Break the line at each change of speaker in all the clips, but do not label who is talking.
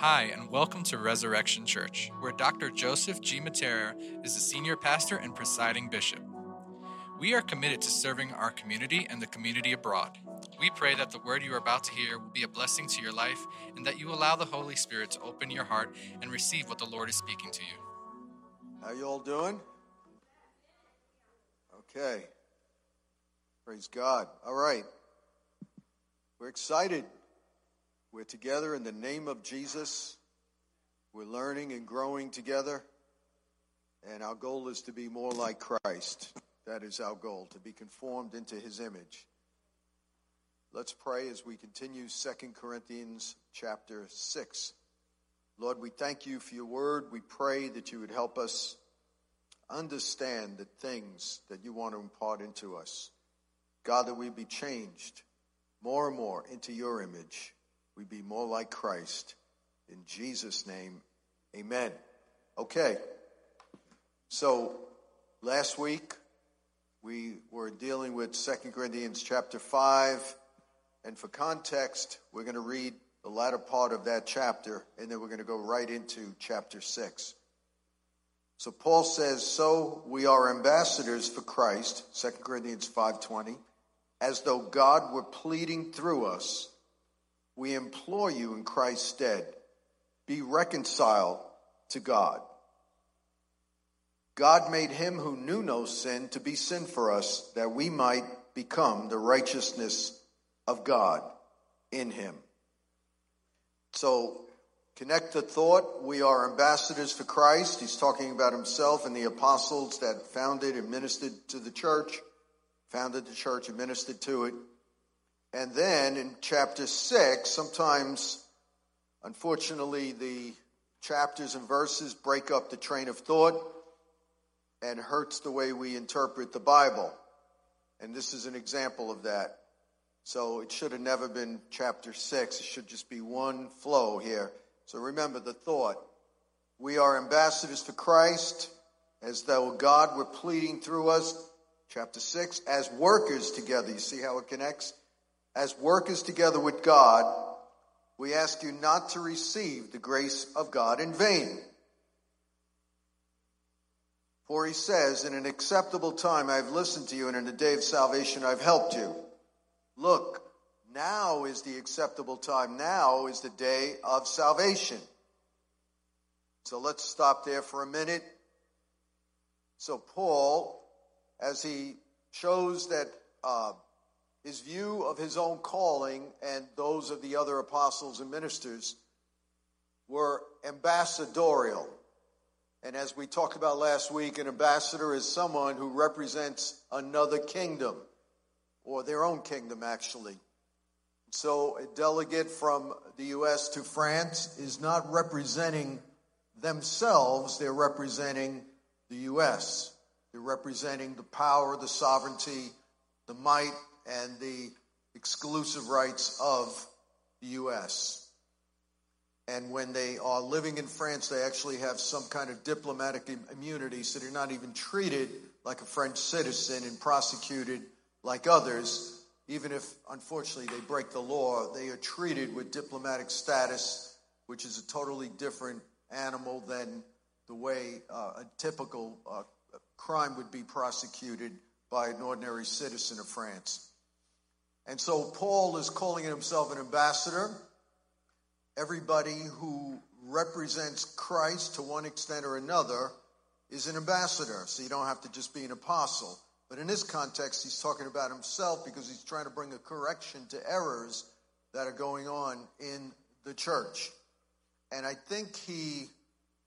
Hi, and welcome to Resurrection Church, where Dr. Joseph G. Mattera is the senior pastor and presiding bishop. We are committed to serving our community and the community abroad. We pray that the word you are about to hear will be a blessing to your life and that you allow the Holy Spirit to open your heart and receive what the Lord is speaking to you.
How you all doing? Okay. Praise God. All right. We're excited. We're together in the name of Jesus. We're learning and growing together. And our goal is to be more like Christ. That is our goal, to be conformed into his image. Let's pray as we continue 2 Corinthians chapter 6. Lord, we thank you for your word. We pray that you would help us understand the things that you want to impart into us. God, that we be changed more and more into your image we be more like Christ. In Jesus' name, amen. Okay. So last week we were dealing with 2 Corinthians chapter 5. And for context, we're going to read the latter part of that chapter, and then we're going to go right into chapter 6. So Paul says, So we are ambassadors for Christ, 2 Corinthians 5.20, as though God were pleading through us we implore you in Christ's stead, be reconciled to God. God made him who knew no sin to be sin for us, that we might become the righteousness of God in him. So, connect the thought. We are ambassadors for Christ. He's talking about himself and the apostles that founded and ministered to the church, founded the church and ministered to it. And then in chapter 6, sometimes, unfortunately, the chapters and verses break up the train of thought and hurts the way we interpret the Bible. And this is an example of that. So it should have never been chapter 6. It should just be one flow here. So remember the thought. We are ambassadors for Christ, as though God were pleading through us. Chapter 6, as workers together. You see how it connects? As workers together with God, we ask you not to receive the grace of God in vain. For he says, In an acceptable time I have listened to you, and in the day of salvation I've helped you. Look, now is the acceptable time. Now is the day of salvation. So let's stop there for a minute. So, Paul, as he shows that uh, his view of his own calling and those of the other apostles and ministers were ambassadorial. And as we talked about last week, an ambassador is someone who represents another kingdom, or their own kingdom, actually. So a delegate from the U.S. to France is not representing themselves, they're representing the U.S. They're representing the power, the sovereignty, the might, and the exclusive rights of the U.S. And when they are living in France, they actually have some kind of diplomatic immunity, so they're not even treated like a French citizen and prosecuted like others. Even if, unfortunately, they break the law, they are treated with diplomatic status, which is a totally different animal than the way uh, a typical uh, crime would be prosecuted by an ordinary citizen of France. And so Paul is calling himself an ambassador. Everybody who represents Christ to one extent or another is an ambassador. So you don't have to just be an apostle. But in this context, he's talking about himself because he's trying to bring a correction to errors that are going on in the church. And I think he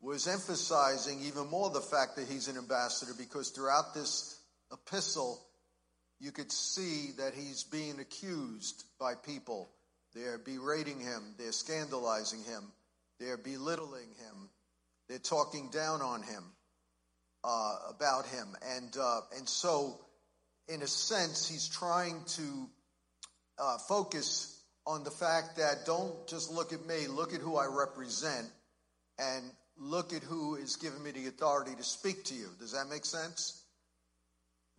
was emphasizing even more the fact that he's an ambassador because throughout this epistle, you could see that he's being accused by people. They're berating him, they're scandalizing him, they're belittling him, they're talking down on him, uh, about him. And, uh, and so, in a sense, he's trying to uh, focus on the fact that don't just look at me, look at who I represent, and look at who is giving me the authority to speak to you. Does that make sense?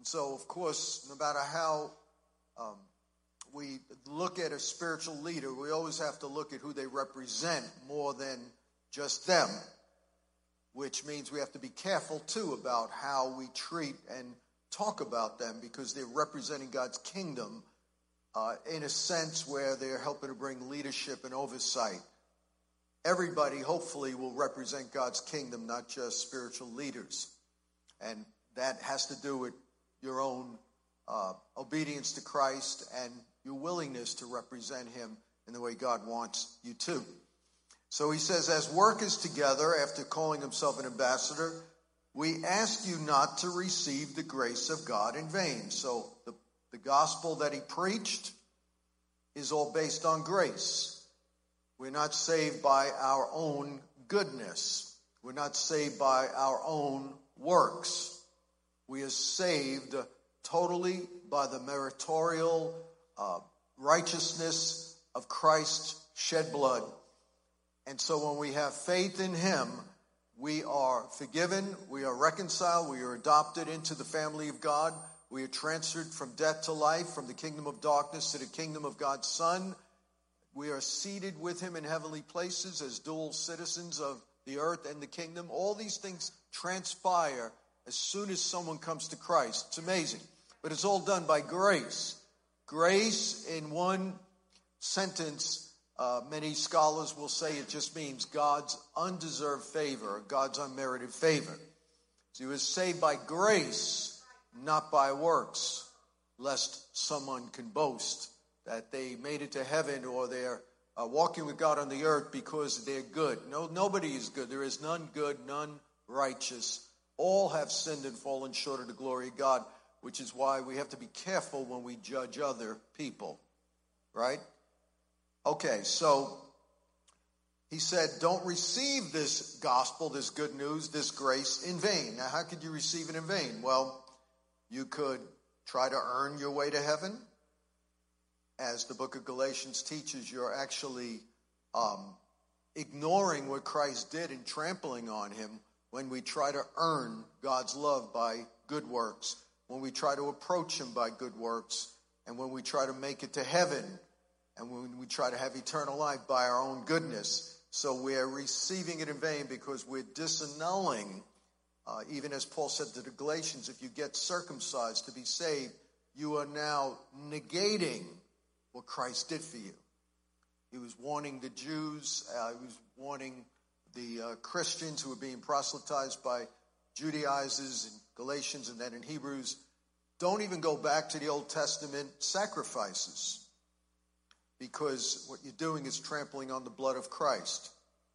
And so, of course, no matter how um, we look at a spiritual leader, we always have to look at who they represent more than just them, which means we have to be careful too about how we treat and talk about them because they're representing God's kingdom uh, in a sense where they're helping to bring leadership and oversight. Everybody, hopefully, will represent God's kingdom, not just spiritual leaders. And that has to do with your own uh, obedience to Christ and your willingness to represent Him in the way God wants you to. So he says, as workers together, after calling himself an ambassador, we ask you not to receive the grace of God in vain. So the, the gospel that he preached is all based on grace. We're not saved by our own goodness. We're not saved by our own works. We are saved totally by the meritorial uh, righteousness of Christ's shed blood. And so when we have faith in Him, we are forgiven, we are reconciled, we are adopted into the family of God, we are transferred from death to life, from the kingdom of darkness to the kingdom of God's Son. We are seated with Him in heavenly places as dual citizens of the earth and the kingdom. All these things transpire as soon as someone comes to Christ. It's amazing. But it's all done by grace. Grace, in one sentence, uh, many scholars will say it just means God's undeserved favor, God's unmerited favor. So he was saved by grace, not by works, lest someone can boast that they made it to heaven or they're uh, walking with God on the earth because they're good. No, nobody is good. There is none good, none righteous. All have sinned and fallen short of the glory of God which is why we have to be careful when we judge other people, right? Okay, so he said, Don't receive this gospel, this good news, this grace in vain. Now, how could you receive it in vain? Well, you could try to earn your way to heaven. As the book of Galatians teaches, you're actually um, ignoring what Christ did and trampling on him when we try to earn God's love by good works when we try to approach Him by good works, and when we try to make it to heaven, and when we try to have eternal life by our own goodness. So we're receiving it in vain because we're disannulling, uh, even as Paul said to the Galatians, if you get circumcised to be saved, you are now negating what Christ did for you. He was warning the Jews, uh, he was warning the uh, Christians who were being proselytized by Judaizers in Galatians and then in Hebrews, don't even go back to the Old Testament sacrifices because what you're doing is trampling on the blood of Christ.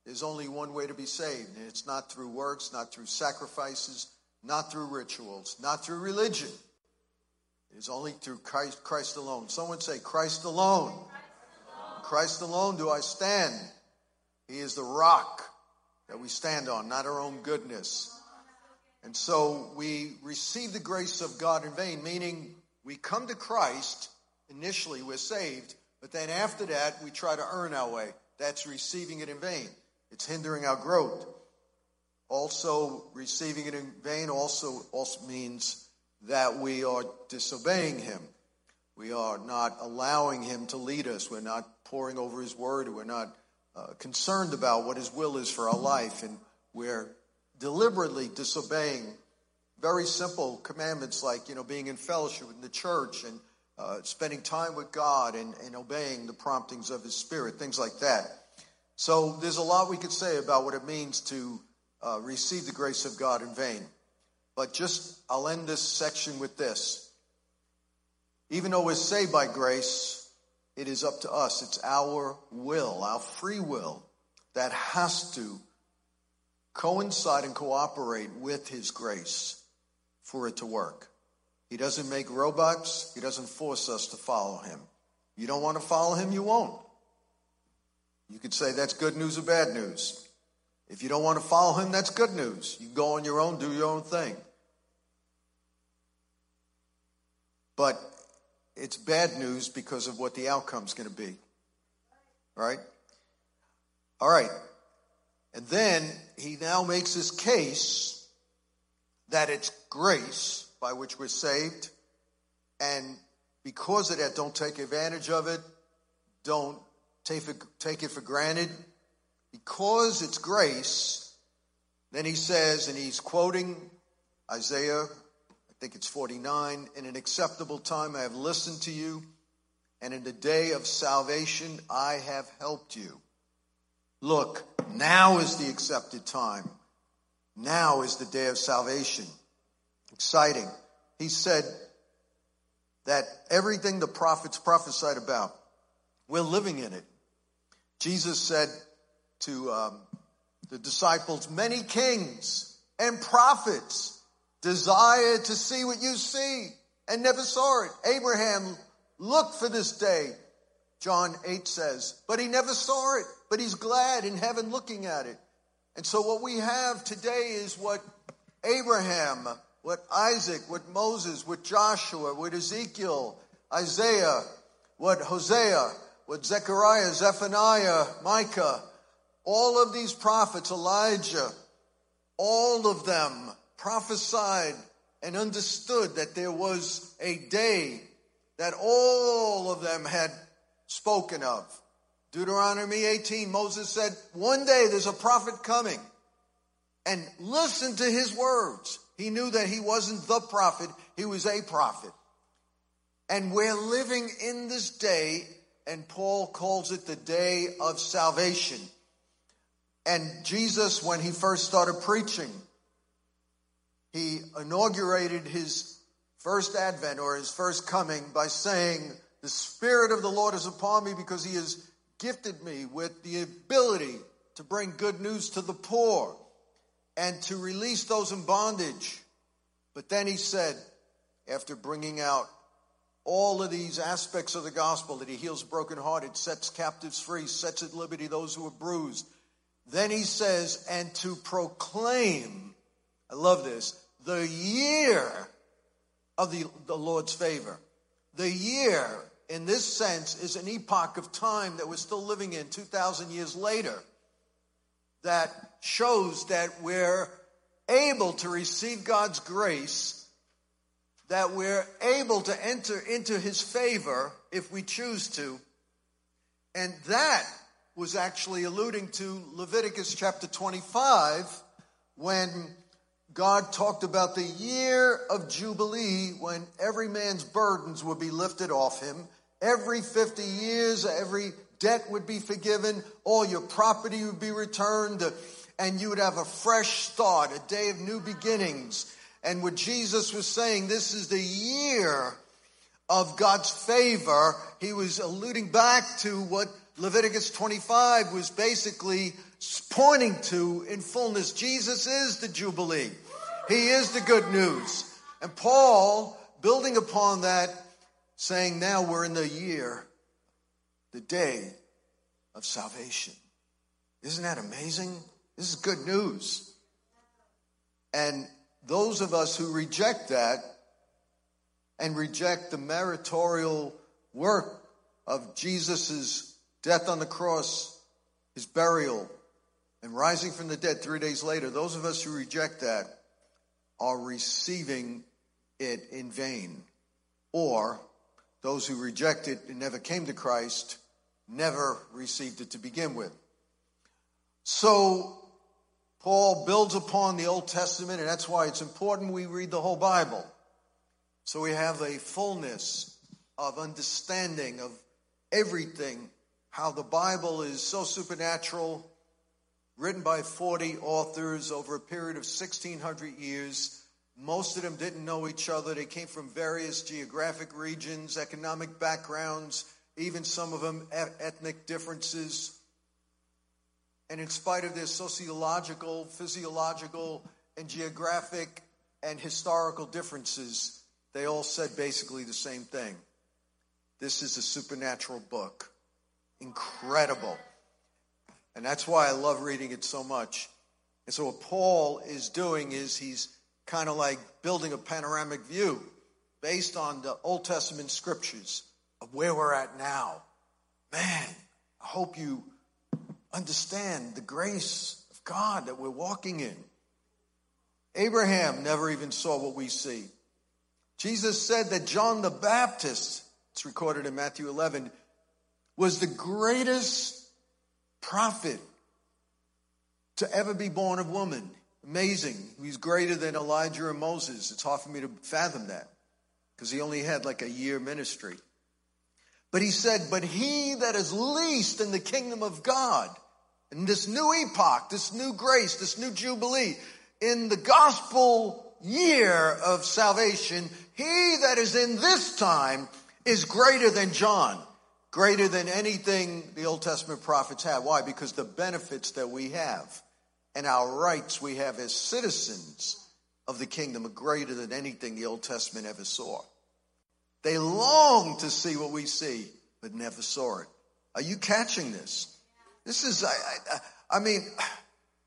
There's only one way to be saved, and it's not through works, not through sacrifices, not through rituals, not through religion. It is only through Christ, Christ alone. Someone say, Christ alone. Christ alone do I stand. He is the rock that we stand on, not our own goodness. And so we receive the grace of God in vain, meaning we come to Christ, initially we're saved, but then after that we try to earn our way. That's receiving it in vain. It's hindering our growth. Also, receiving it in vain also, also means that we are disobeying Him. We are not allowing Him to lead us. We're not poring over His Word. We're not uh, concerned about what His will is for our life. And we're deliberately disobeying very simple commandments like, you know, being in fellowship in the church and uh, spending time with God and, and obeying the promptings of His Spirit, things like that. So there's a lot we could say about what it means to uh, receive the grace of God in vain. But just, I'll end this section with this. Even though we're saved by grace, it is up to us. It's our will, our free will, that has to coincide and cooperate with His grace for it to work. He doesn't make robots, He doesn't force us to follow Him. You don't want to follow Him, you won't. You could say that's good news or bad news. If you don't want to follow Him, that's good news. You go on your own, do your own thing. But it's bad news because of what the outcome's going to be. Right? All right. And then he now makes his case that it's grace by which we're saved. And because of that, don't take advantage of it. Don't take take it for granted. Because it's grace, then he says, and he's quoting Isaiah, I think it's 49, in an acceptable time I have listened to you, and in the day of salvation I have helped you. Look, now is the accepted time. Now is the day of salvation. Exciting. He said that everything the prophets prophesied about, we're living in it. Jesus said to um, the disciples, many kings and prophets desired to see what you see and never saw it. Abraham looked for this day, John 8 says, but he never saw it, but he's glad in heaven looking at it. And so what we have today is what Abraham, what Isaac, what Moses, what Joshua, what Ezekiel, Isaiah, what Hosea, what Zechariah, Zephaniah, Micah, all of these prophets, Elijah, all of them prophesied and understood that there was a day that all of them had spoken of. Deuteronomy 18, Moses said, one day there's a prophet coming and listen to his words. He knew that he wasn't the prophet, he was a prophet. And we're living in this day, and Paul calls it the day of salvation. And Jesus, when he first started preaching, he inaugurated his first advent or his first coming by saying, The Spirit of the Lord is upon me because he has gifted me with the ability to bring good news to the poor and to release those in bondage. But then he said, after bringing out all of these aspects of the gospel that he heals brokenhearted, sets captives free, sets at liberty those who are bruised. Then he says, and to proclaim, I love this, the year of the, the Lord's favor. The year in this sense, is an epoch of time that we're still living in 2,000 years later that shows that we're able to receive God's grace, that we're able to enter into His favor if we choose to. And that was actually alluding to Leviticus chapter 25 when God talked about the year of Jubilee when every man's burdens would be lifted off him Every 50 years, every debt would be forgiven, all your property would be returned, and you would have a fresh start, a day of new beginnings. And what Jesus was saying, this is the year of God's favor. He was alluding back to what Leviticus 25 was basically pointing to in fullness. Jesus is the Jubilee. He is the good news. And Paul, building upon that, saying now we're in the year, the day of salvation. Isn't that amazing? This is good news. And those of us who reject that and reject the meritorial work of Jesus' death on the cross, his burial, and rising from the dead three days later, those of us who reject that are receiving it in vain or those who reject it and never came to Christ never received it to begin with. So, Paul builds upon the Old Testament, and that's why it's important we read the whole Bible. So we have a fullness of understanding of everything, how the Bible is so supernatural, written by 40 authors over a period of 1600 years most of them didn't know each other. They came from various geographic regions, economic backgrounds, even some of them ethnic differences. And in spite of their sociological, physiological, and geographic and historical differences, they all said basically the same thing. This is a supernatural book. Incredible. And that's why I love reading it so much. And so, what Paul is doing is he's kind of like building a panoramic view based on the Old Testament scriptures of where we're at now. Man, I hope you understand the grace of God that we're walking in. Abraham never even saw what we see. Jesus said that John the Baptist it's recorded in Matthew 11, was the greatest prophet to ever be born of woman. Amazing. He's greater than Elijah and Moses. It's hard for me to fathom that because he only had like a year ministry. But he said, But he that is least in the kingdom of God, in this new epoch, this new grace, this new jubilee, in the gospel year of salvation, he that is in this time is greater than John, greater than anything the Old Testament prophets had. Why? Because the benefits that we have and our rights we have as citizens of the kingdom are greater than anything the Old Testament ever saw. They long to see what we see, but never saw it. Are you catching this? This is, I, I, I mean,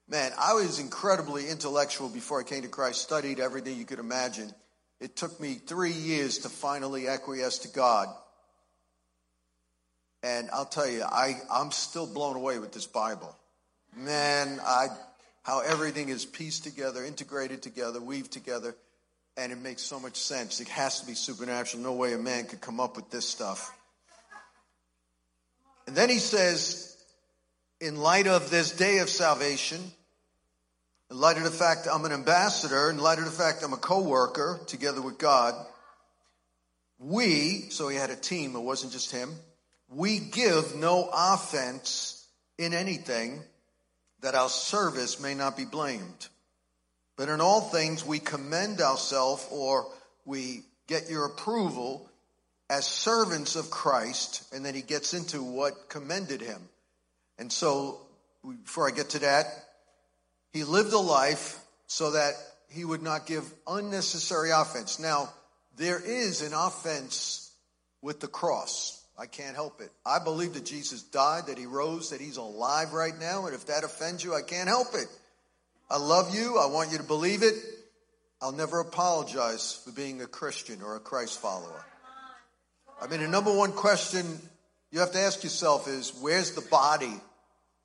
man, I was incredibly intellectual before I came to Christ, studied everything you could imagine. It took me three years to finally acquiesce to God. And I'll tell you, I, I'm still blown away with this Bible. Man, I, how everything is pieced together, integrated together, weaved together, and it makes so much sense. It has to be supernatural. No way a man could come up with this stuff. And then he says, in light of this day of salvation, in light of the fact I'm an ambassador, in light of the fact I'm a co-worker together with God, we, so he had a team, it wasn't just him, we give no offense in anything that our service may not be blamed. But in all things we commend ourselves or we get your approval as servants of Christ, and then he gets into what commended him. And so, before I get to that, he lived a life so that he would not give unnecessary offense. Now, there is an offense with the cross. I can't help it. I believe that Jesus died, that he rose, that he's alive right now, and if that offends you, I can't help it. I love you. I want you to believe it. I'll never apologize for being a Christian or a Christ follower. I mean, the number one question you have to ask yourself is where's the body?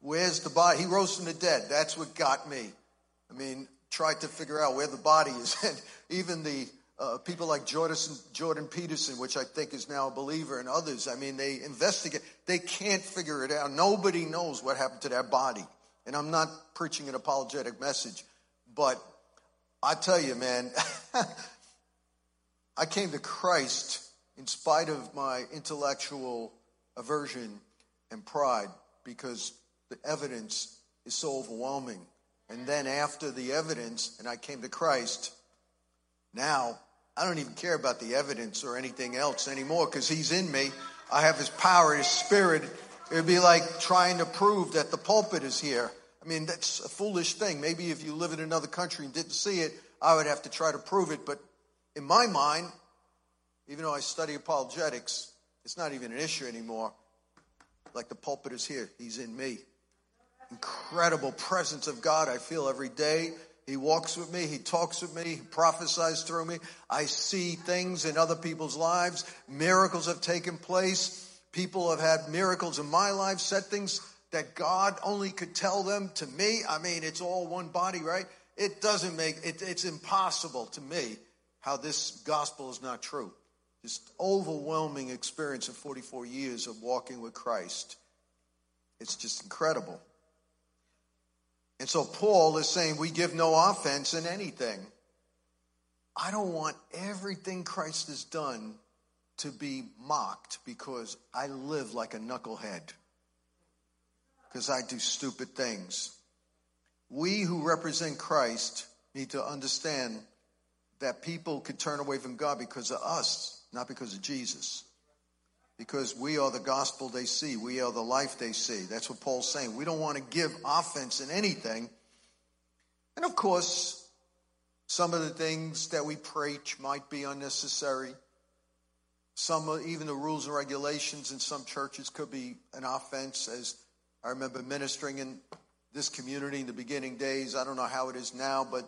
Where's the body? He rose from the dead. That's what got me. I mean, tried to figure out where the body is. And even the uh, people like Jordan, Jordan Peterson, which I think is now a believer, and others, I mean, they investigate. They can't figure it out. Nobody knows what happened to that body. And I'm not preaching an apologetic message, but I tell you, man, I came to Christ in spite of my intellectual aversion and pride because the evidence is so overwhelming. And then after the evidence, and I came to Christ, now I don't even care about the evidence or anything else anymore because He's in me. I have His power, His Spirit, it would be like trying to prove that the pulpit is here. I mean, that's a foolish thing. Maybe if you live in another country and didn't see it, I would have to try to prove it. But in my mind, even though I study apologetics, it's not even an issue anymore. Like the pulpit is here, he's in me. Incredible presence of God I feel every day. He walks with me, he talks with me, he prophesies through me. I see things in other people's lives. Miracles have taken place. People have had miracles in my life, said things that God only could tell them to me. I mean, it's all one body, right? It doesn't make it, it's impossible to me how this gospel is not true. This overwhelming experience of 44 years of walking with Christ. It's just incredible. And so Paul is saying we give no offense in anything. I don't want everything Christ has done to be mocked because I live like a knucklehead, because I do stupid things. We who represent Christ need to understand that people could turn away from God because of us, not because of Jesus. Because we are the gospel they see, we are the life they see. That's what Paul's saying. We don't want to give offense in anything. And of course, some of the things that we preach might be unnecessary. Some, even the rules and regulations in some churches could be an offense. As I remember ministering in this community in the beginning days. I don't know how it is now, but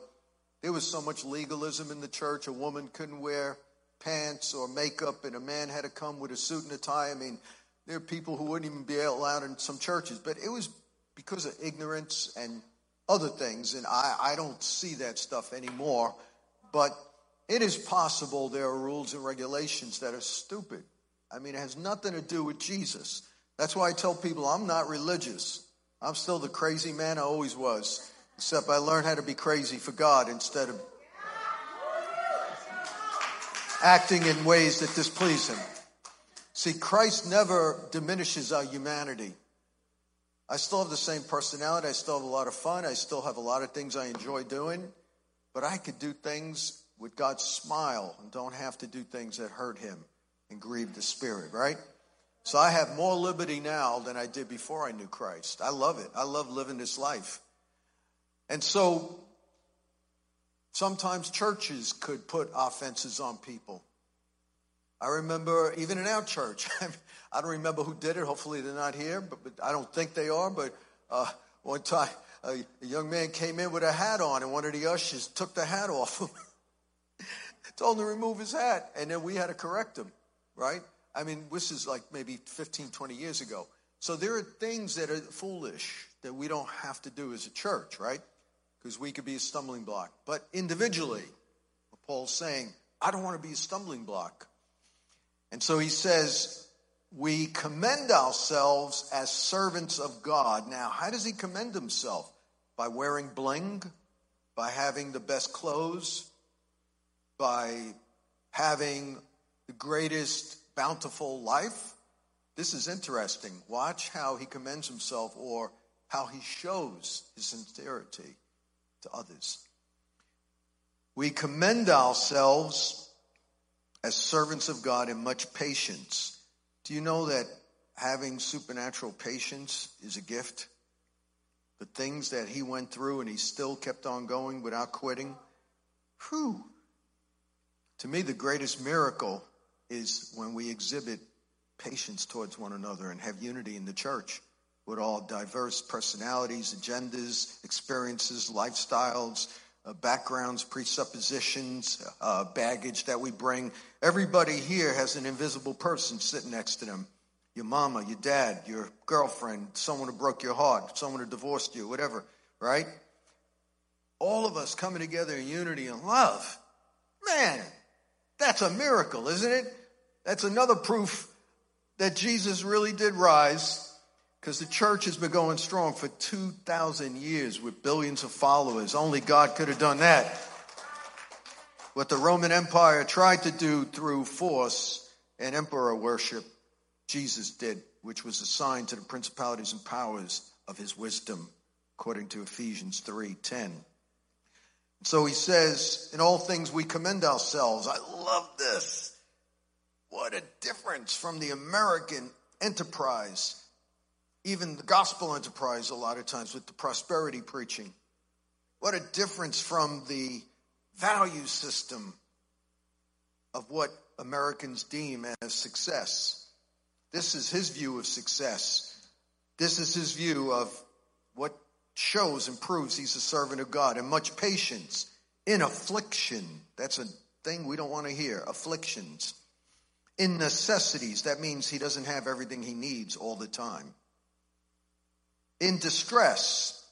there was so much legalism in the church. A woman couldn't wear pants or makeup, and a man had to come with a suit and a tie. I mean, there are people who wouldn't even be allowed in some churches, but it was because of ignorance and other things, and I, I don't see that stuff anymore. But it is possible there are rules and regulations that are stupid. I mean, it has nothing to do with Jesus. That's why I tell people I'm not religious. I'm still the crazy man I always was, except I learned how to be crazy for God instead of acting in ways that displease Him. See, Christ never diminishes our humanity. I still have the same personality. I still have a lot of fun. I still have a lot of things I enjoy doing. But I could do things with God's smile and don't have to do things that hurt Him and grieve the Spirit, right? So I have more liberty now than I did before I knew Christ. I love it. I love living this life. And so sometimes churches could put offenses on people. I remember even in our church, I don't remember who did it. Hopefully they're not here, but, but I don't think they are. But uh, one time a, a, young man came in with a hat on, and one of the ushers took the hat off him, told him to remove his hat, and then we had to correct him, right? I mean, this is like maybe 15, 20 years ago. So there are things that are foolish that we don't have to do as a church, right? Because we could be a stumbling block. But individually, Paul's saying, I don't want to be a stumbling block. And so he says, we commend ourselves as servants of God. Now, how does he commend himself? By wearing bling? By having the best clothes? By having the greatest bountiful life? This is interesting. Watch how he commends himself or how he shows his sincerity to others. We commend ourselves as servants of God in much patience. Do you know that having supernatural patience is a gift? The things that he went through and he still kept on going without quitting. Whew. To me, the greatest miracle is when we exhibit patience towards one another and have unity in the church with all diverse personalities, agendas, experiences, lifestyles, uh, backgrounds, presuppositions, uh, baggage that we bring. Everybody here has an invisible person sitting next to them. Your mama, your dad, your girlfriend, someone who broke your heart, someone who divorced you, whatever, right? All of us coming together in unity and love. Man, that's a miracle, isn't it? That's another proof that Jesus really did rise because the church has been going strong for 2,000 years with billions of followers. Only God could have done that. What the Roman Empire tried to do through force and emperor worship, Jesus did, which was assigned to the principalities and powers of his wisdom, according to Ephesians 3:10. So he says, in all things we commend ourselves. I love this. What a difference from the American enterprise even the gospel enterprise a lot of times with the prosperity preaching. What a difference from the value system of what Americans deem as success. This is his view of success. This is his view of what shows and proves he's a servant of God and much patience in affliction. That's a thing we don't want to hear. Afflictions. In necessities. That means he doesn't have everything he needs all the time in distress.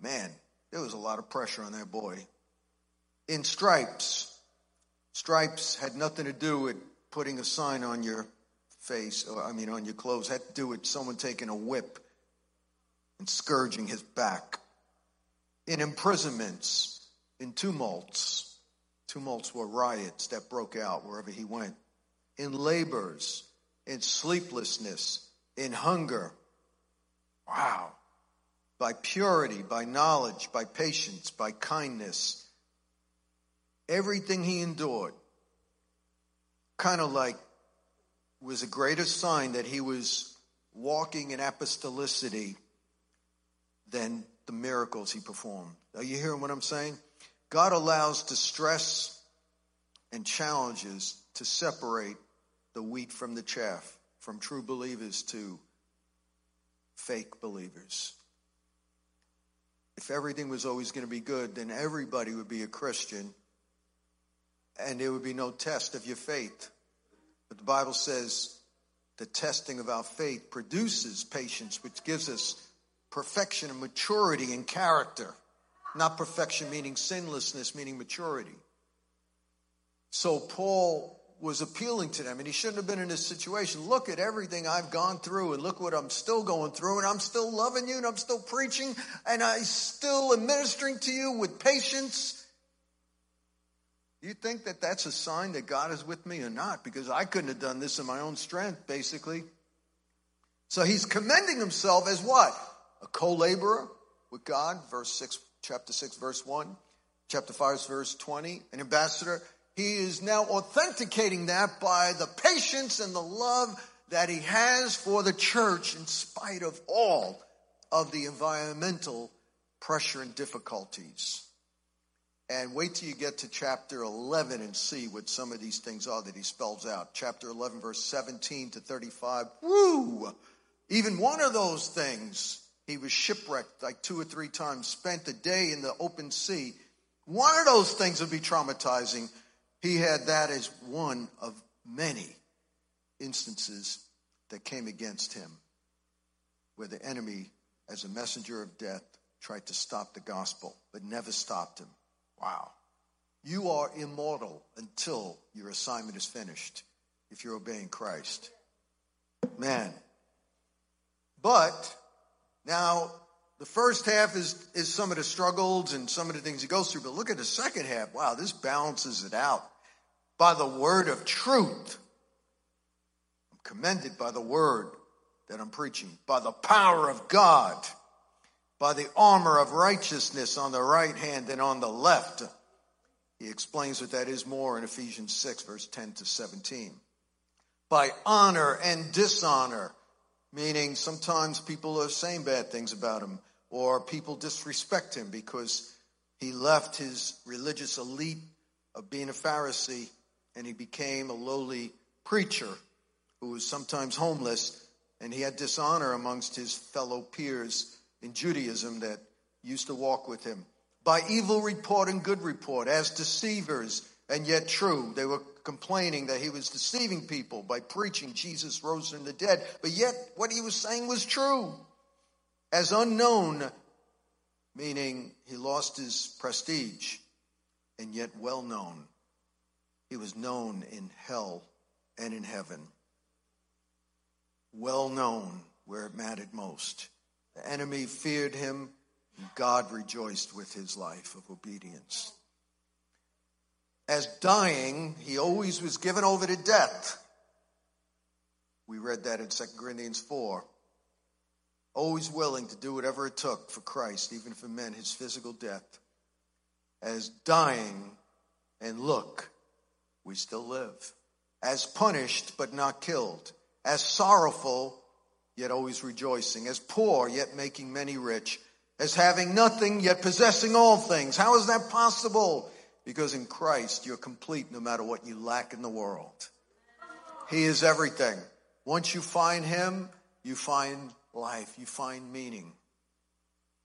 Man, there was a lot of pressure on that boy. In stripes. Stripes had nothing to do with putting a sign on your face, or I mean on your clothes, had to do with someone taking a whip and scourging his back. In imprisonments, in tumults. Tumults were riots that broke out wherever he went. In labors, in sleeplessness, in hunger. Wow by purity, by knowledge, by patience, by kindness. Everything he endured kind of like was a greater sign that he was walking in apostolicity than the miracles he performed. Are you hearing what I'm saying? God allows distress and challenges to separate the wheat from the chaff, from true believers to fake believers if everything was always going to be good, then everybody would be a Christian and there would be no test of your faith. But the Bible says the testing of our faith produces patience, which gives us perfection and maturity in character. Not perfection meaning sinlessness, meaning maturity. So Paul was appealing to them, and he shouldn't have been in this situation. Look at everything I've gone through, and look what I'm still going through, and I'm still loving you, and I'm still preaching, and I still am ministering to you with patience. You think that that's a sign that God is with me or not? Because I couldn't have done this in my own strength, basically. So he's commending himself as what? A co-laborer with God, verse 6, chapter 6, verse 1, chapter 5, verse 20, an ambassador. He is now authenticating that by the patience and the love that he has for the church in spite of all of the environmental pressure and difficulties. And wait till you get to chapter 11 and see what some of these things are that he spells out. Chapter 11, verse 17 to 35. Woo! Even one of those things, he was shipwrecked like two or three times, spent a day in the open sea. One of those things would be traumatizing. He had that as one of many instances that came against him, where the enemy, as a messenger of death, tried to stop the gospel, but never stopped him. Wow. You are immortal until your assignment is finished if you're obeying Christ. Man. But now the first half is, is some of the struggles and some of the things he goes through, but look at the second half. Wow, this balances it out. By the word of truth. I'm commended by the word that I'm preaching, by the power of God by the armor of righteousness on the right hand and on the left. He explains what that is more in Ephesians 6, verse 10 to 17. By honor and dishonor, meaning sometimes people are saying bad things about him, or people disrespect him because he left his religious elite of being a Pharisee and he became a lowly preacher who was sometimes homeless, and he had dishonor amongst his fellow peers in Judaism that used to walk with him. By evil report and good report, as deceivers and yet true. They were complaining that he was deceiving people by preaching Jesus rose from the dead, but yet what he was saying was true. As unknown, meaning he lost his prestige, and yet well known. He was known in hell and in heaven. Well known where it mattered most. The enemy feared him, and God rejoiced with his life of obedience. As dying, he always was given over to death. We read that in 2 Corinthians 4. Always willing to do whatever it took for Christ, even if it meant his physical death. As dying, and look, we still live. As punished, but not killed. As sorrowful, yet always rejoicing, as poor, yet making many rich, as having nothing, yet possessing all things. How is that possible? Because in Christ, you're complete no matter what you lack in the world. He is everything. Once you find Him, you find life, you find meaning.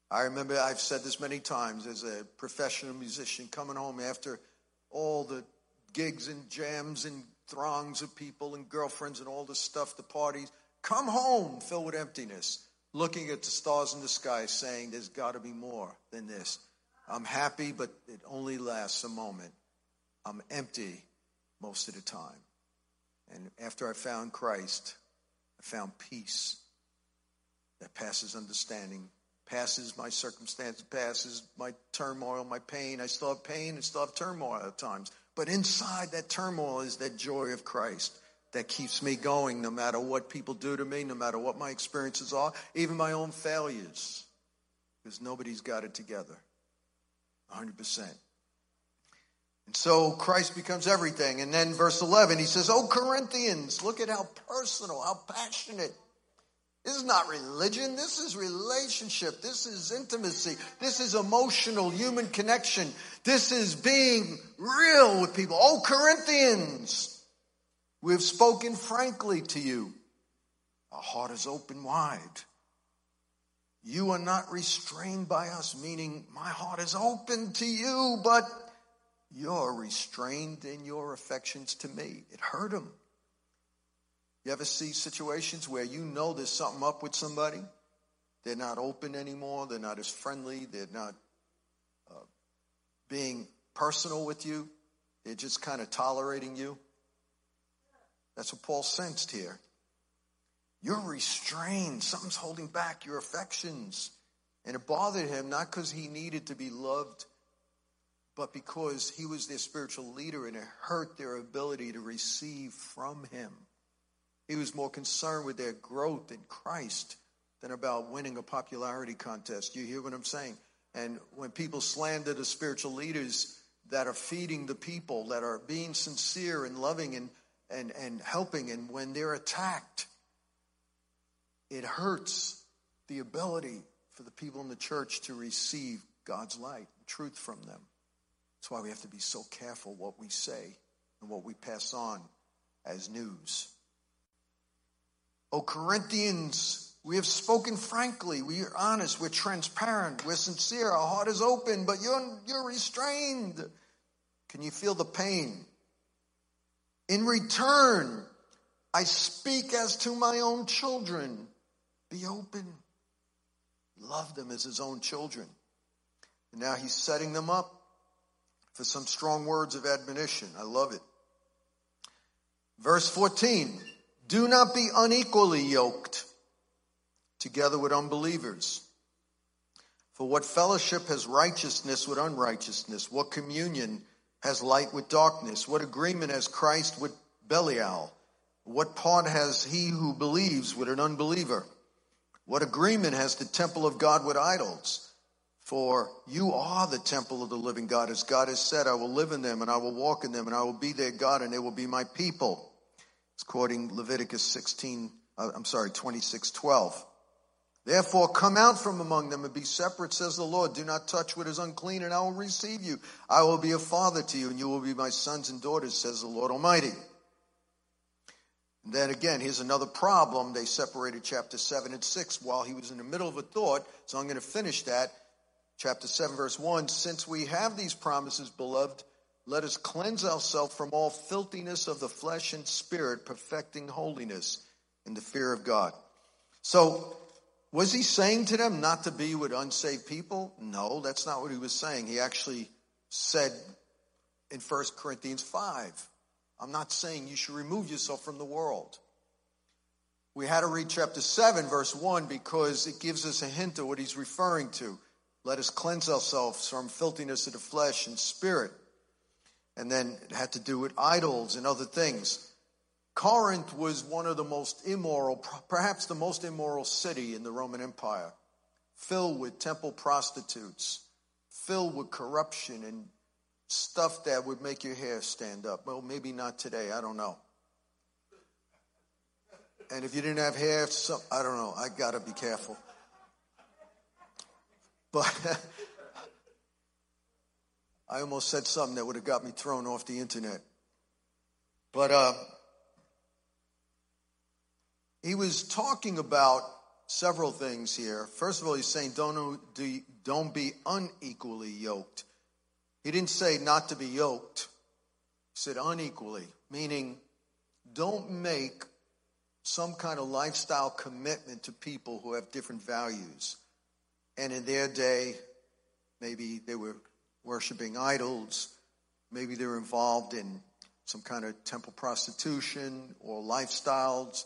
I remember I've said this many times as a professional musician coming home after all the gigs and jams and throngs of people and girlfriends and all the stuff, the parties come home filled with emptiness, looking at the stars in the sky, saying, There's got to be more than this. I'm happy, but it only lasts a moment. I'm empty most of the time. And after I found Christ, I found peace that passes understanding, passes my circumstance, passes my turmoil, my pain. I still have pain and still have turmoil at times. But inside that turmoil is that joy of Christ that keeps me going no matter what people do to me, no matter what my experiences are, even my own failures. Because nobody's got it together. 100%. And so Christ becomes everything. And then verse 11, he says, Oh, Corinthians, look at how personal, how passionate. This is not religion. This is relationship. This is intimacy. This is emotional human connection. This is being real with people. Oh, Corinthians, we have spoken frankly to you. Our heart is open wide. You are not restrained by us, meaning my heart is open to you, but you're restrained in your affections to me. It hurt him. You ever see situations where you know there's something up with somebody? They're not open anymore. They're not as friendly. They're not uh, being personal with you. They're just kind of tolerating you. That's what Paul sensed here. You're restrained. Something's holding back your affections. And it bothered him not because he needed to be loved, but because he was their spiritual leader and it hurt their ability to receive from him. He was more concerned with their growth in Christ than about winning a popularity contest. You hear what I'm saying? And when people slander the spiritual leaders that are feeding the people, that are being sincere and loving and, and, and helping, and when they're attacked, it hurts the ability for the people in the church to receive God's light, and truth from them. That's why we have to be so careful what we say and what we pass on as news. Oh, Corinthians, we have spoken frankly. We are honest. We're transparent. We're sincere. Our heart is open, but you're, you're restrained. Can you feel the pain? In return, I speak as to my own children. Be open. Love them as his own children. And now he's setting them up for some strong words of admonition. I love it. Verse 14 Do not be unequally yoked together with unbelievers. For what fellowship has righteousness with unrighteousness? What communion has light with darkness? What agreement has Christ with Belial? What part has he who believes with an unbeliever? What agreement has the temple of God with idols? For you are the temple of the living God. As God has said, I will live in them and I will walk in them and I will be their God and they will be my people. It's quoting Leviticus 16, uh, I'm sorry, 26, 12. Therefore, come out from among them and be separate, says the Lord. Do not touch what is unclean, and I will receive you. I will be a father to you, and you will be my sons and daughters, says the Lord Almighty. And then again, here's another problem. They separated chapter 7 and 6 while he was in the middle of a thought. So I'm going to finish that. Chapter 7, verse 1 Since we have these promises, beloved, let us cleanse ourselves from all filthiness of the flesh and spirit, perfecting holiness in the fear of God. So, was he saying to them not to be with unsaved people? No, that's not what he was saying. He actually said in 1 Corinthians 5 I'm not saying you should remove yourself from the world. We had to read chapter 7, verse 1, because it gives us a hint of what he's referring to. Let us cleanse ourselves from filthiness of the flesh and spirit. And then it had to do with idols and other things. Corinth was one of the most immoral, perhaps the most immoral city in the Roman Empire, filled with temple prostitutes, filled with corruption and stuff that would make your hair stand up. Well, maybe not today. I don't know. And if you didn't have hair, some, I don't know. I got to be careful. But I almost said something that would have got me thrown off the internet. But uh, he was talking about several things here. First of all, he's saying don't, don't be unequally yoked. He didn't say not to be yoked. He said unequally, meaning don't make some kind of lifestyle commitment to people who have different values. And in their day, maybe they were worshiping idols, maybe they were involved in some kind of temple prostitution or lifestyles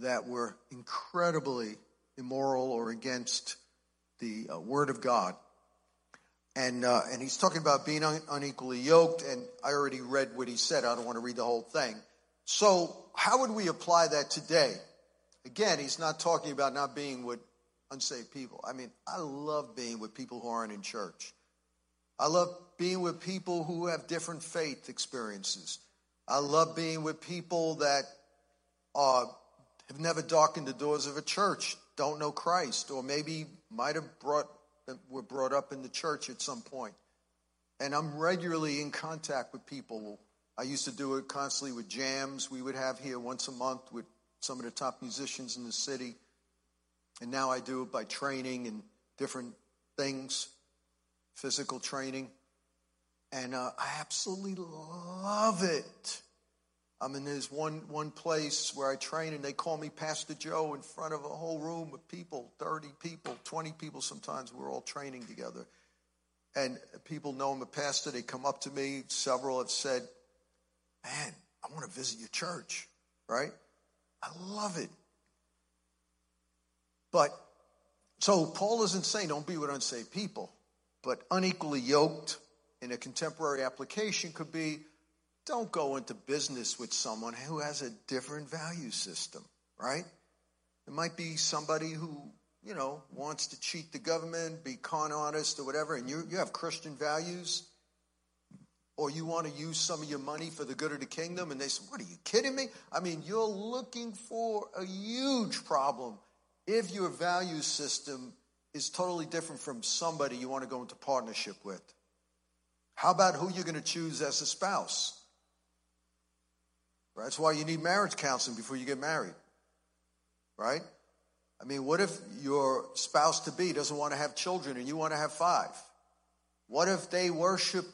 that were incredibly immoral or against the uh, Word of God. And, uh, and he's talking about being un- unequally yoked, and I already read what he said. I don't want to read the whole thing. So, how would we apply that today? Again, he's not talking about not being with unsaved people. I mean, I love being with people who aren't in church. I love being with people who have different faith experiences. I love being with people that uh, have never darkened the doors of a church, don't know Christ, or maybe might have brought were brought up in the church at some point. And I'm regularly in contact with people. I used to do it constantly with jams we would have here once a month with some of the top musicians in the city. And now I do it by training and different things, physical training. And uh, I absolutely love it. I'm in this one, one place where I train, and they call me Pastor Joe in front of a whole room of people 30 people, 20 people sometimes. We're all training together. And people know I'm a pastor. They come up to me. Several have said, Man, I want to visit your church. right? I love it. But so Paul isn't saying don't be with unsaved people, but unequally yoked in a contemporary application could be don't go into business with someone who has a different value system, right? It might be somebody who, you know, wants to cheat the government, be con artist or whatever, and you, you have Christian values, or you want to use some of your money for the good of the kingdom, and they say, What are you kidding me? I mean, you're looking for a huge problem if your value system is totally different from somebody you want to go into partnership with. How about who you're going to choose as a spouse? That's why you need marriage counseling before you get married. Right? I mean, what if your spouse to be doesn't want to have children and you want to have five? What if they worship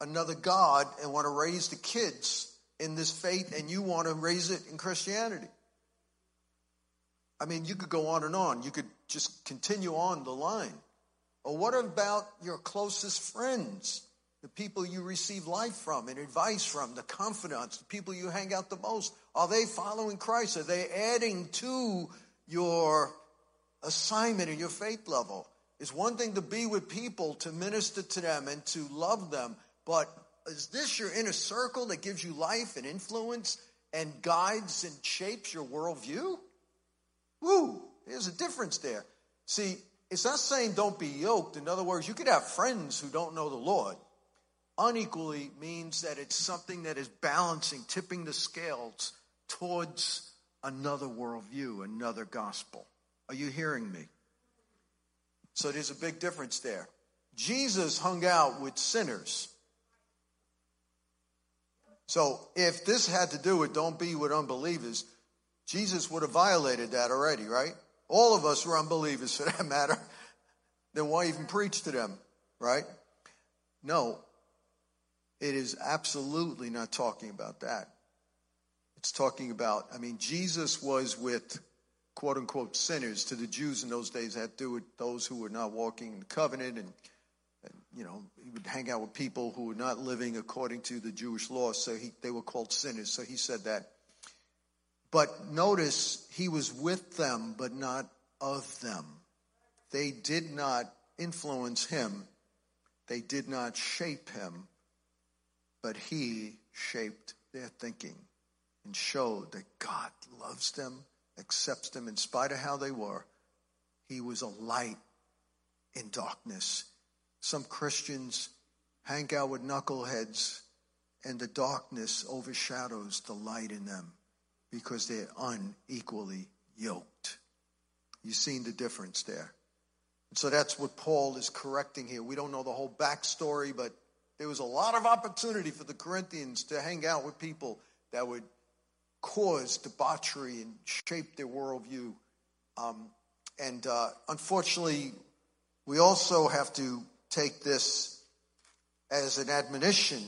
another God and want to raise the kids in this faith and you want to raise it in Christianity? I mean, you could go on and on. You could just continue on the line. Or what about your closest friends? The people you receive life from and advice from, the confidants, the people you hang out the most. Are they following Christ? Are they adding to your assignment and your faith level? It's one thing to be with people, to minister to them and to love them, but is this your inner circle that gives you life and influence and guides and shapes your worldview? Woo, there's a difference there. See, it's not saying don't be yoked. In other words, you could have friends who don't know the Lord. Unequally means that it's something that is balancing, tipping the scales towards another worldview, another gospel. Are you hearing me? So there's a big difference there. Jesus hung out with sinners. So if this had to do with don't be with unbelievers, Jesus would have violated that already, right? All of us were unbelievers for that matter. then why even preach to them, right? No, it is absolutely not talking about that. It's talking about, I mean, Jesus was with quote unquote sinners to the Jews in those days had to do with those who were not walking in the covenant and, and you know, he would hang out with people who were not living according to the Jewish law, so he, they were called sinners. So he said that. But notice he was with them, but not of them. They did not influence him, they did not shape him, but he shaped their thinking and showed that God loves them, accepts them in spite of how they were. He was a light in darkness. Some Christians hang out with knuckleheads, and the darkness overshadows the light in them because they're unequally yoked. You've seen the difference there. And so that's what Paul is correcting here. We don't know the whole backstory, but there was a lot of opportunity for the Corinthians to hang out with people that would cause debauchery and shape their worldview. Um, and uh, unfortunately, we also have to take this as an admonition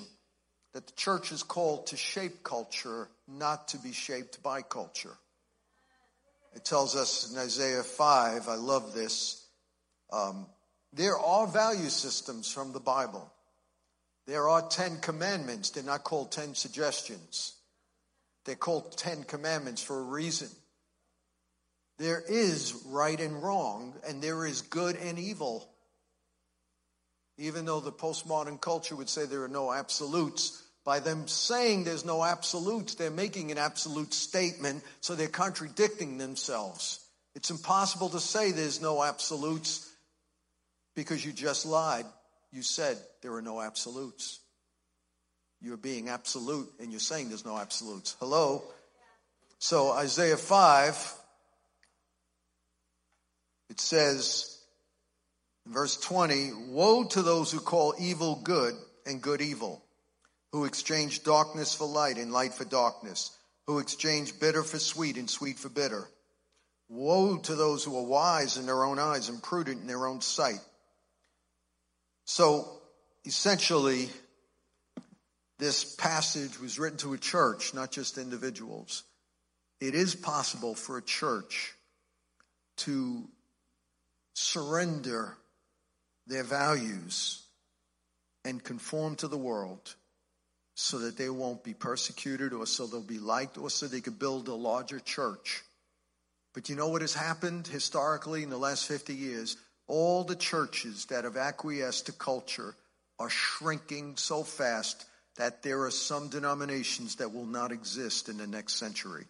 that the church is called to shape culture, not to be shaped by culture. It tells us in Isaiah 5, I love this. Um, there are value systems from the Bible. There are 10 commandments. They're not called 10 suggestions, they're called 10 commandments for a reason. There is right and wrong, and there is good and evil. Even though the postmodern culture would say there are no absolutes, by them saying there's no absolutes, they're making an absolute statement, so they're contradicting themselves. It's impossible to say there's no absolutes because you just lied. You said there are no absolutes. You're being absolute and you're saying there's no absolutes. Hello? So, Isaiah 5, it says, verse 20, Woe to those who call evil good and good evil, who exchange darkness for light and light for darkness, who exchange bitter for sweet and sweet for bitter. Woe to those who are wise in their own eyes and prudent in their own sight. So essentially, this passage was written to a church, not just individuals. It is possible for a church to surrender their values and conform to the world so that they won't be persecuted or so they'll be liked or so they could build a larger church. But you know what has happened historically in the last 50 years? All the churches that have acquiesced to culture are shrinking so fast that there are some denominations that will not exist in the next century.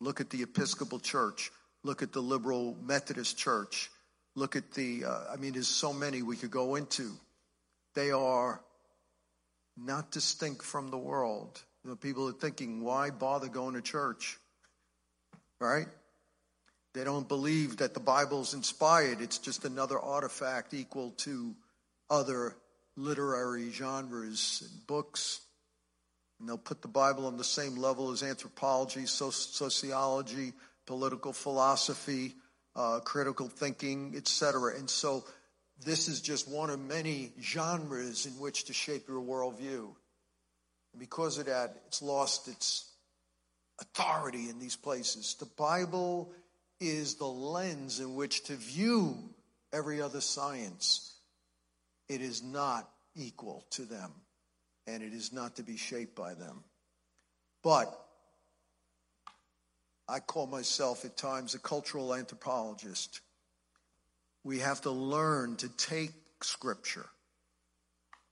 Look at the Episcopal Church. Look at the Liberal Methodist Church. Look at the, uh, I mean, there's so many we could go into. They are not distinct from the world. You know, people are thinking, why bother going to church? Right? They don't believe that the Bible's inspired. It's just another artifact equal to other literary genres and books. And they'll put the Bible on the same level as anthropology, sociology, political philosophy, uh, critical thinking, etc. And so this is just one of many genres in which to shape your worldview. And because of that, it's lost its authority in these places. The Bible is the lens in which to view every other science. It is not equal to them, and it is not to be shaped by them. But I call myself at times a cultural anthropologist. We have to learn to take Scripture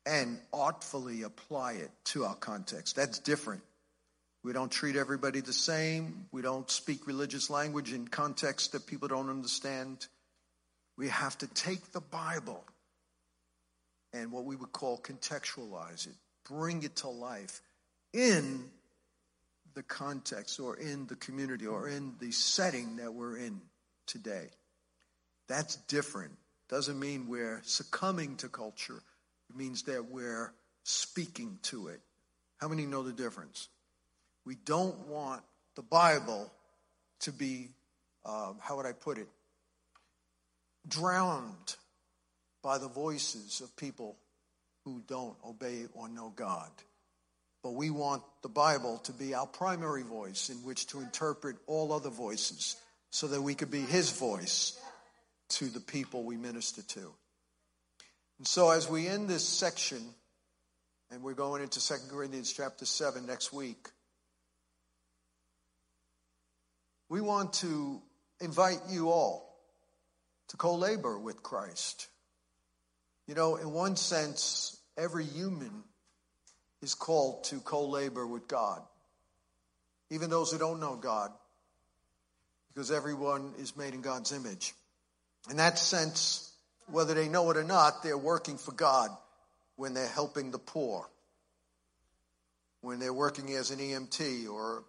and artfully apply it to our context. That's different. We don't treat everybody the same. We don't speak religious language in context that people don't understand. We have to take the Bible and what we would call contextualize it, bring it to life in the context or in the community or in the setting that we're in today. That's different. Doesn't mean we're succumbing to culture. It means that we're speaking to it. How many know the difference? We don't want the Bible to be, uh, how would I put it, drowned by the voices of people who don't obey or know God. But we want the Bible to be our primary voice in which to interpret all other voices so that we could be His voice to the people we minister to. And so as we end this section, and we're going into 2 Corinthians chapter 7 next week, we want to invite you all to co labor with Christ. You know, in one sense, every human is called to co labor with God, even those who don't know God, because everyone is made in God's image. In that sense, whether they know it or not, they're working for God when they're helping the poor, when they're working as an EMT or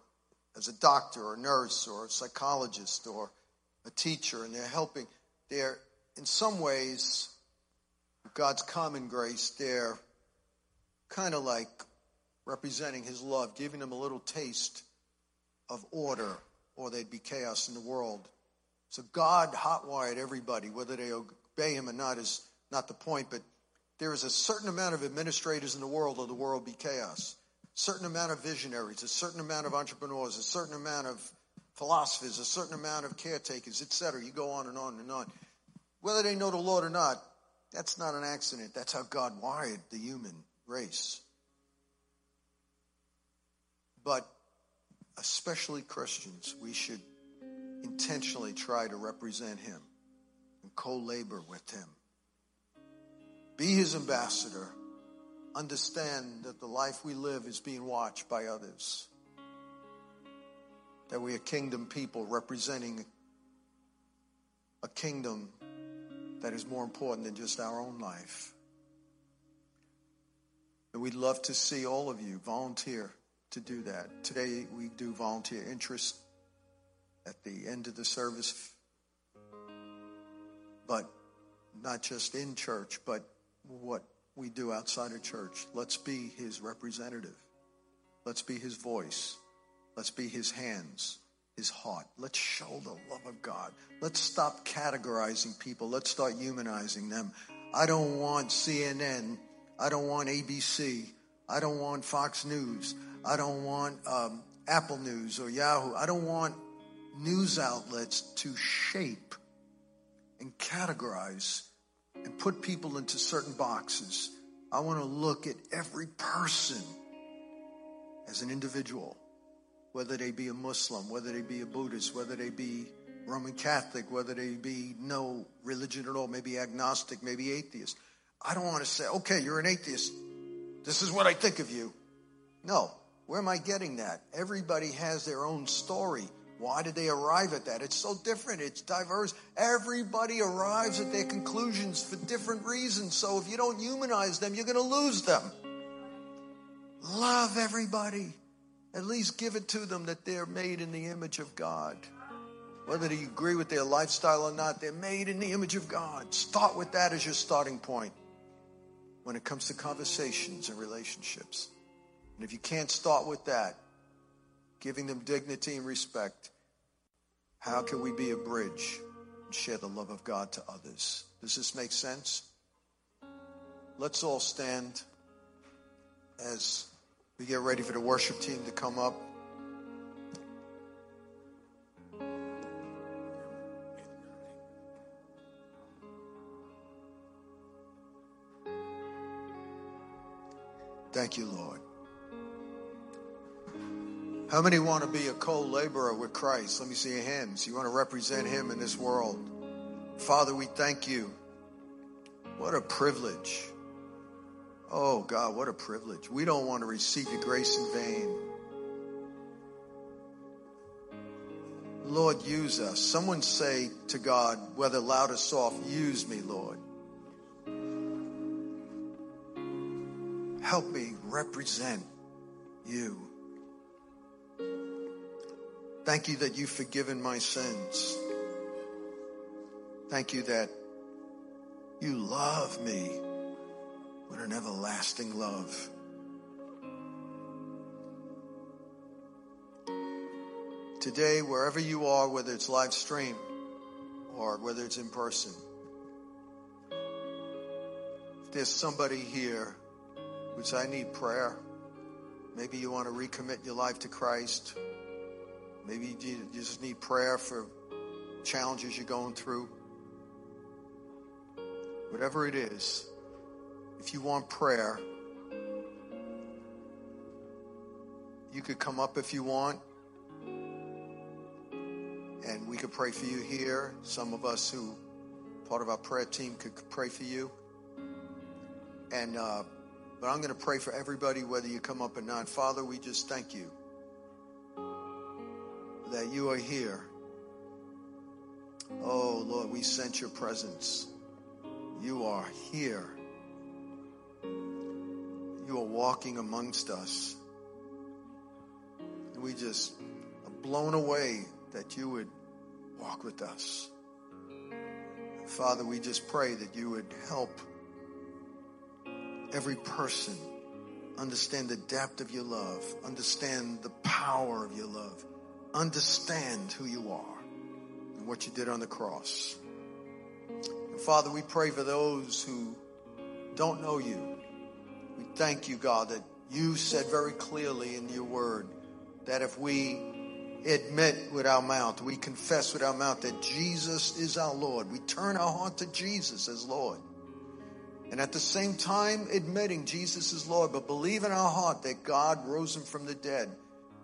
as a doctor or nurse or a psychologist or a teacher, and they're helping. They're, in some ways, God's common grace, they're kind of like representing his love, giving them a little taste of order, or they'd be chaos in the world. So God hotwired everybody, whether they obey him or not is not the point, but there is a certain amount of administrators in the world, or the world be chaos. Certain amount of visionaries, a certain amount of entrepreneurs, a certain amount of philosophers, a certain amount of caretakers, etc. You go on and on and on. Whether they know the Lord or not, that's not an accident. That's how God wired the human race. But especially Christians, we should intentionally try to represent Him and co labor with Him. Be His ambassador. Understand that the life we live is being watched by others. That we are kingdom people representing a kingdom that is more important than just our own life. And we'd love to see all of you volunteer to do that. Today we do volunteer interest at the end of the service, but not just in church, but what we do outside of church. Let's be his representative. Let's be his voice. Let's be his hands his heart. Let's show the love of God. Let's stop categorizing people. Let's start humanizing them. I don't want CNN. I don't want ABC. I don't want Fox News. I don't want um, Apple News or Yahoo. I don't want news outlets to shape and categorize and put people into certain boxes. I want to look at every person as an individual, whether they be a Muslim, whether they be a Buddhist, whether they be Roman Catholic, whether they be no religion at all, maybe agnostic, maybe atheist. I don't want to say, okay, you're an atheist. This is what I think of you. No. Where am I getting that? Everybody has their own story. Why did they arrive at that? It's so different. It's diverse. Everybody arrives at their conclusions for different reasons. So if you don't humanize them, you're going to lose them. Love everybody. At least give it to them that they're made in the image of God. Whether you agree with their lifestyle or not, they're made in the image of God. Start with that as your starting point when it comes to conversations and relationships. And if you can't start with that, giving them dignity and respect, how can we be a bridge and share the love of God to others? Does this make sense? Let's all stand as we get ready for the worship team to come up. Thank you, Lord. How many want to be a co laborer with Christ? Let me see your hands. You want to represent Him in this world. Father, we thank you. What a privilege. Oh, God, what a privilege. We don't want to receive your grace in vain. Lord, use us. Someone say to God, whether loud or soft, use me, Lord. Help me represent you. Thank you that you've forgiven my sins. Thank you that you love me with an everlasting love. Today, wherever you are, whether it's live stream or whether it's in person, if there's somebody here which I need prayer, maybe you want to recommit your life to Christ Maybe you just need prayer for challenges you're going through. Whatever it is, if you want prayer, you could come up if you want. And we could pray for you here. Some of us who, part of our prayer team, could pray for you. And, uh, but I'm going to pray for everybody, whether you come up or not. Father, we just thank you that you are here. Oh, Lord, we sense your presence. You are here. You are walking amongst us. And we just are blown away that you would walk with us. Father, we just pray that you would help every person understand the depth of your love, understand the power of your love understand who you are and what you did on the cross. And Father, we pray for those who don't know you. We thank you, God, that you said very clearly in your word that if we admit with our mouth, we confess with our mouth that Jesus is our Lord, we turn our heart to Jesus as Lord. And at the same time, admitting Jesus is Lord, but believe in our heart that God rose him from the dead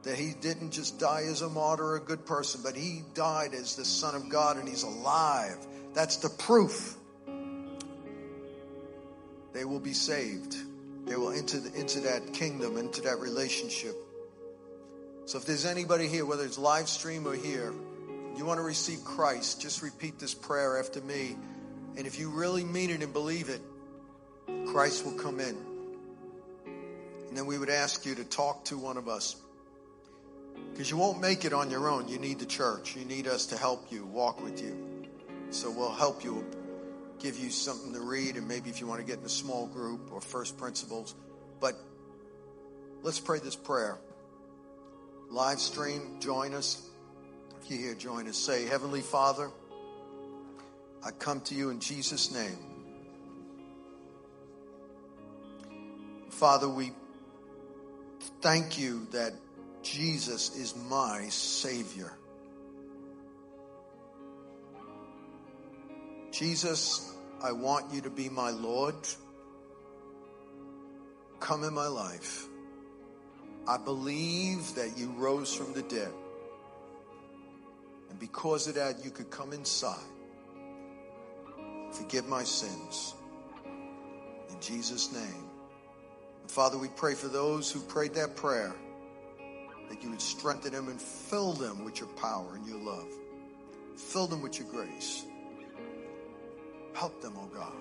that he didn't just die as a martyr or a good person, but he died as the Son of God and he's alive. That's the proof. They will be saved. They will enter the, into that kingdom, into that relationship. So if there's anybody here, whether it's live stream or here, you want to receive Christ, just repeat this prayer after me. And if you really mean it and believe it, Christ will come in. And then we would ask you to talk to one of us. Because you won't make it on your own. You need the church. You need us to help you, walk with you. So we'll help you, give you something to read, and maybe if you want to get in a small group or first principles. But let's pray this prayer. Live stream, join us. If you're here, join us. Say, Heavenly Father, I come to you in Jesus' name. Father, we thank you that Jesus is my Savior. Jesus, I want you to be my Lord. come in my life. I believe that you rose from the dead. And because of that, you could come inside. Forgive my sins. In Jesus' name. Father, we pray for those who prayed that prayer that you would strengthen them and fill them with your power and your love. Fill them with your grace. Help them, oh God.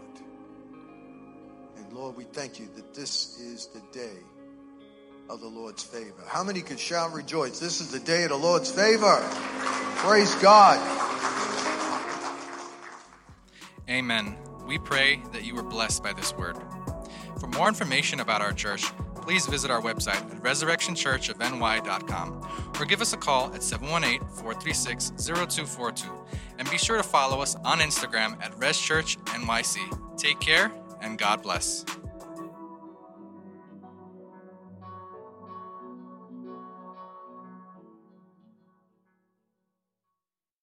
And Lord, we thank you that this is the day of the Lord's favor. How many can shout rejoice? This is the day of the Lord's favor. Praise God.
Amen. We pray that you were blessed by this word. For more information about our church, please visit our website at resurrectionchurchofny.com or give us a call at 718 436 0242. And be sure to follow us on Instagram at ResChurchNYC. Take care and God bless.